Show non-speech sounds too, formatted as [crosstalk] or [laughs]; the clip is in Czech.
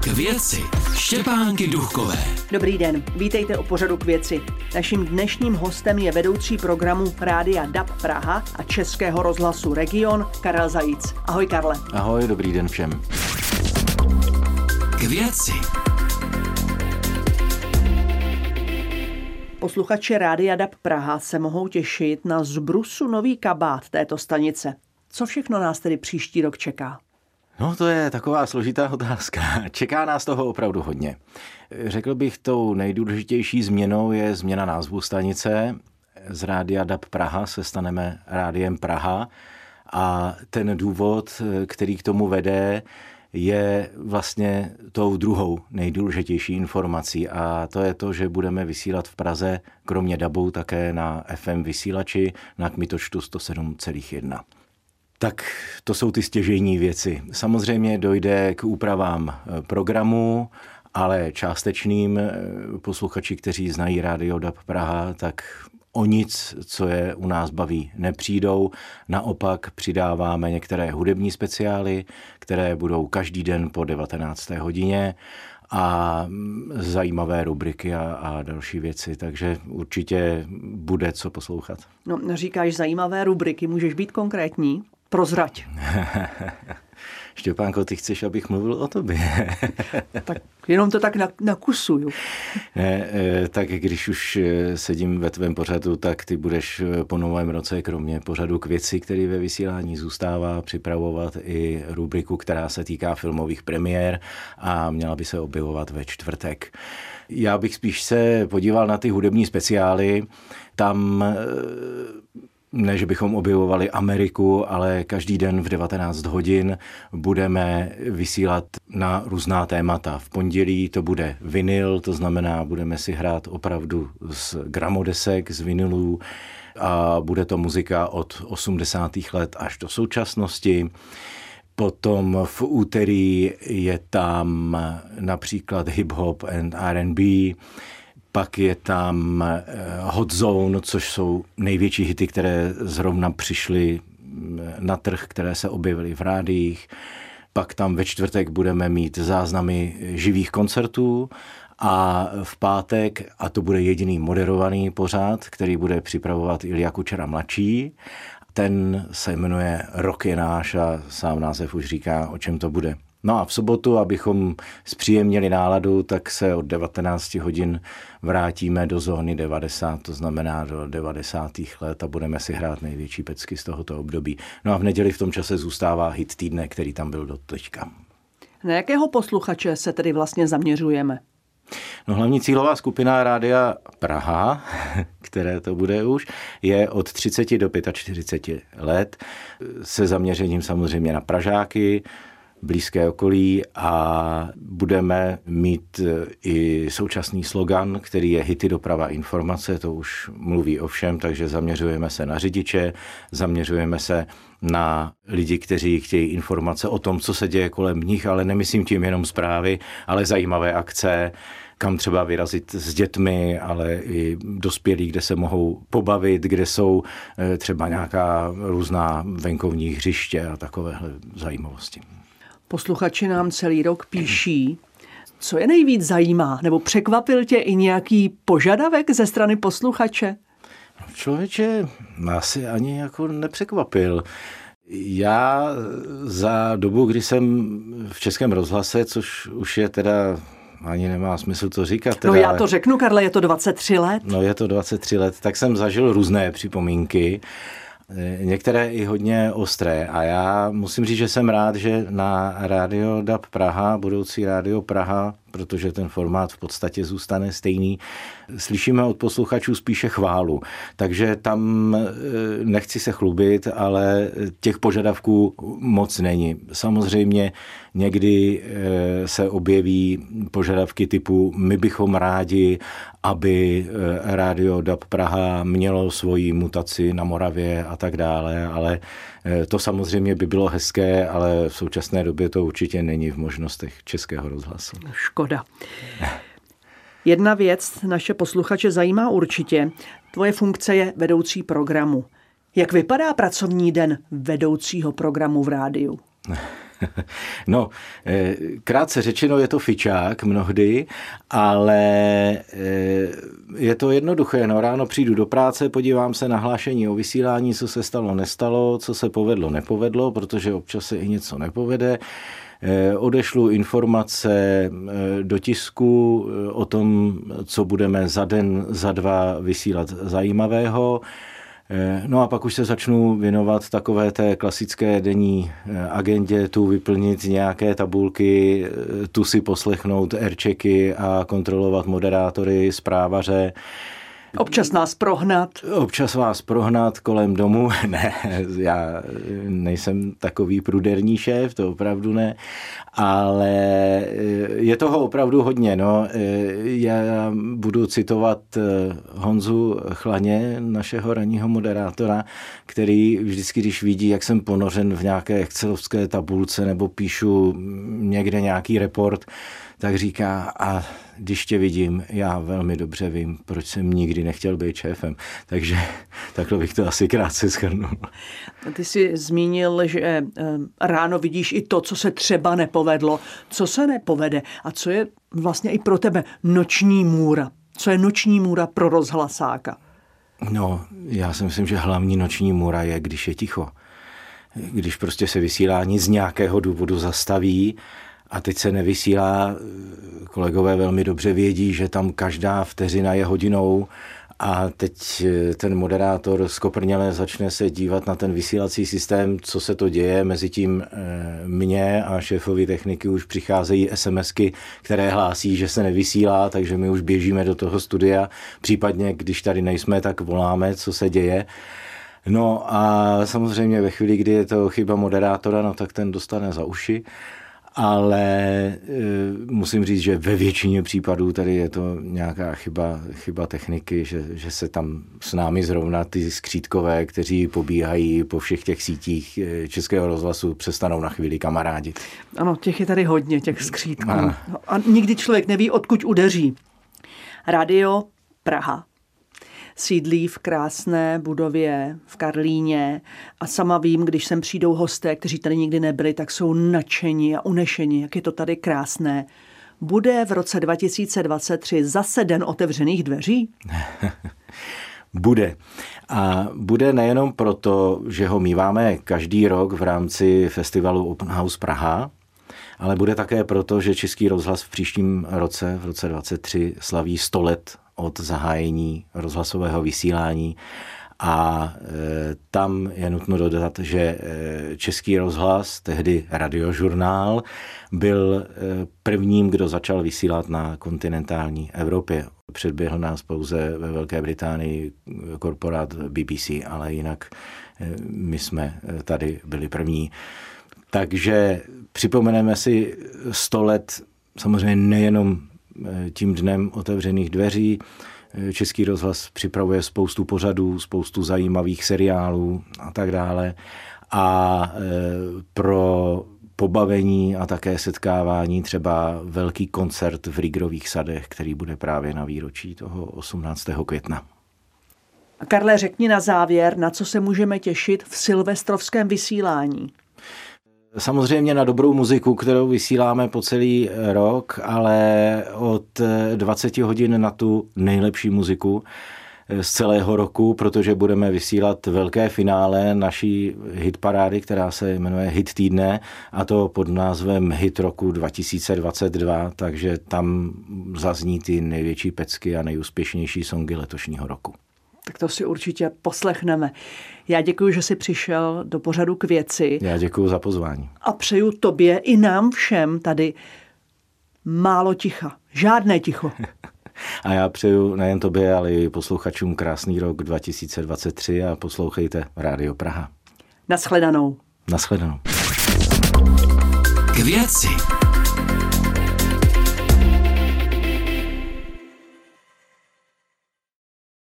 K věci Štěpánky Duchové. Dobrý den, vítejte o pořadu k věci. Naším dnešním hostem je vedoucí programu Rádia DAB Praha a Českého rozhlasu Region Karel Zajíc. Ahoj Karle. Ahoj, dobrý den všem. K věci. Posluchači Rádia DAB Praha se mohou těšit na zbrusu nový kabát této stanice. Co všechno nás tedy příští rok čeká? No to je taková složitá otázka. [laughs] Čeká nás toho opravdu hodně. Řekl bych, tou nejdůležitější změnou je změna názvu stanice. Z Rádia DAB Praha se staneme Rádiem Praha a ten důvod, který k tomu vede, je vlastně tou druhou nejdůležitější informací a to je to, že budeme vysílat v Praze kromě DABu také na FM vysílači na kmitočtu 107,1. Tak to jsou ty stěžejní věci. Samozřejmě dojde k úpravám eh, programu, ale částečným eh, posluchači, kteří znají Radio DAB Praha, tak o nic, co je u nás baví, nepřijdou. Naopak přidáváme některé hudební speciály, které budou každý den po 19. hodině a mm, zajímavé rubriky a, a další věci, takže určitě bude co poslouchat. No, říkáš zajímavé rubriky, můžeš být konkrétní? Prozrať. [laughs] Štěpánko, ty chceš, abych mluvil o tobě. [laughs] tak jenom to tak nakusuju. Ne, eh, tak když už eh, sedím ve tvém pořadu, tak ty budeš eh, po novém roce, kromě pořadu k věci, který ve vysílání zůstává, připravovat i rubriku, která se týká filmových premiér a měla by se objevovat ve čtvrtek. Já bych spíš se podíval na ty hudební speciály. Tam ne, že bychom objevovali Ameriku, ale každý den v 19 hodin budeme vysílat na různá témata. V pondělí to bude vinyl, to znamená, budeme si hrát opravdu z gramodesek, z vinylů a bude to muzika od 80. let až do současnosti. Potom v úterý je tam například hip-hop and R&B, pak je tam eh, Hot Zone, což jsou největší hity, které zrovna přišly mm, na trh, které se objevily v rádiích. Pak tam ve čtvrtek budeme mít záznamy živých koncertů a v pátek, a to bude jediný moderovaný pořád, který bude připravovat Ilja Kučera mladší, ten se jmenuje Rok je náš a sám název už říká, o čem to bude. No a v sobotu, abychom zpříjemnili náladu, tak se od 19 hodin vrátíme do zóny 90, to znamená do 90. let a budeme si hrát největší pecky z tohoto období. No a v neděli v tom čase zůstává hit týdne, který tam byl do teďka. Na jakého posluchače se tedy vlastně zaměřujeme? No hlavní cílová skupina Rádia Praha, [laughs] které to bude už, je od 30 do 45 let se zaměřením samozřejmě na Pražáky, blízké okolí a budeme mít e, i současný slogan, který je hity doprava informace, to už mluví o všem, takže zaměřujeme se na řidiče, zaměřujeme se na lidi, kteří chtějí informace o tom, co se děje kolem nich, ale nemyslím tím jenom zprávy, ale zajímavé akce, kam třeba vyrazit s dětmi, ale i dospělí, kde se mohou pobavit, kde jsou e, třeba nějaká různá venkovní hřiště a takovéhle zajímavosti. Posluchači nám celý rok píší, co je nejvíc zajímá, nebo překvapil tě i nějaký požadavek ze strany posluchače? Člověče, asi ani jako nepřekvapil. Já za dobu, kdy jsem v Českém rozhlase, což už je teda ani nemá smysl to říkat. Teda, no já to řeknu, Karle, je to 23 let. No je to 23 let, tak jsem zažil různé připomínky některé i hodně ostré. A já musím říct, že jsem rád, že na Radio DAB Praha, budoucí Radio Praha, protože ten formát v podstatě zůstane stejný, slyšíme od posluchačů spíše chválu. Takže tam e, nechci se chlubit, ale těch požadavků moc není. Samozřejmě někdy e, se objeví požadavky typu my bychom rádi, aby e, Radio DAB Praha mělo svoji mutaci na Moravě a tak dále, ale to samozřejmě by bylo hezké, ale v současné době to určitě není v možnostech Českého rozhlasu. Škoda. Jedna věc naše posluchače zajímá určitě. Tvoje funkce je vedoucí programu. Jak vypadá pracovní den vedoucího programu v rádiu? [laughs] no, eh, krátce řečeno je to fičák mnohdy, ale eh, je to jednoduché. No, ráno přijdu do práce, podívám se na hlášení o vysílání, co se stalo, nestalo, co se povedlo, nepovedlo, protože občas se i něco nepovede. Eh, odešlu informace do tisku o tom, co budeme za den, za dva vysílat zajímavého. Eh, no a pak už se začnu věnovat takové té klasické denní eh, agendě, tu vyplnit nějaké tabulky, eh, tu si poslechnout airchecky a kontrolovat moderátory, zprávaře. Občas nás prohnat. Občas vás prohnat kolem domu. [laughs] Ne, já nejsem takový pruderní šéf, to opravdu ne, ale je toho opravdu hodně. No. Já budu citovat eh, Honzu Chlaně, našeho ranního moderátora, který vždycky, když vidí, jak jsem ponořen v nějaké excelovské tabulce nebo píšu někde nějaký report, tak říká, a když tě vidím, já velmi dobře vím, proč jsem nikdy nechtěl být šéfem. Takže [laughs] takhle bych to asi krátce schrnul. Ty jsi zmínil, že eh, ráno vidíš i to, co se třeba nepovedlo, co se nepovede a co je vlastně i pro tebe noční můra. Co je noční můra pro rozhlasáka? No, já si myslím, že hlavní noční můra je, když je ticho. Když prostě se vysílání z nějakého důvodu zastaví a teď se nevysílá, kolegové velmi dobře vědí, že tam každá vteřina je hodinou a teď eh, ten moderátor skoprněle začne se dívat na ten vysílací systém, co se to děje. Mezitím eh, mě a šéfovi techniky už přicházejí SMSky, které hlásí, že se nevysílá, takže my už běžíme do toho studia. Případně, když tady nejsme, tak voláme, co se děje. No a samozřejmě ve chvíli, kdy je to chyba moderátora, no tak ten dostane za uši ale e, musím říct, že ve většině případů tady je to nějaká chyba, chyba techniky, že, že se tam s námi zrovna ty skřítkové, kteří pobíhají po všech těch sítích e, Českého rozhlasu, přestanou na chvíli kamarádi. Ano, těch je tady hodně, těch skřítků. A, a nikdy člověk neví, odkud udeří. Radio Praha sídlí v krásné budově v Karlíně a sama vím, když sem přijdou hosté, kteří tady nikdy nebyli, tak jsou nadšení a unešení, jak je to tady krásné. Bude v roce 2023 zase den otevřených dveří? [laughs] bude. A bude nejenom proto, že ho míváme každý rok v rámci festivalu Open House Praha, ale bude také proto, že Český rozhlas v příštím roce, v roce 2023, slaví 100 let od zahájení rozhlasového vysílání a e, tam je nutno dodat, že e, Český rozhlas, tehdy radiožurnál, byl e, prvním, kdo začal vysílat na kontinentální Evropě. Předběhl nás pouze ve Velké Británii korporát BBC, ale jinak my jsme tady byli první. Takže připomeneme si 100 let samozřejmě nejenom tím dnem otevřených dveří. Český rozhlas připravuje spoustu pořadů, spoustu zajímavých seriálů a tak dále. A eh, pro pobavení a také setkávání třeba velký koncert v Rigrových sadech, který bude právě na výročí toho 18. května. Karle, řekni na závěr, na co se můžeme těšit v silvestrovském vysílání. Samozřejmě na dobrou muziku, kterou vysíláme po celý rok, ale od 20 hodin na tu nejlepší muziku z celého roku, protože budeme vysílat velké finále naší hitparády, která se jmenuje Hit týdne a to pod názvem Hit roku 2022, takže tam zazní ty největší pecky a nejúspěšnější songy letošního roku tak to si určitě poslechneme. Já děkuji, že jsi přišel do pořadu k věci. Já děkuji za pozvání. A přeju tobě i nám všem tady málo ticha. Žádné ticho. [laughs] A já přeju nejen tobě, ale i posluchačům krásný rok 2023 a poslouchejte Rádio Praha. Naschledanou. Naschledanou. K věci.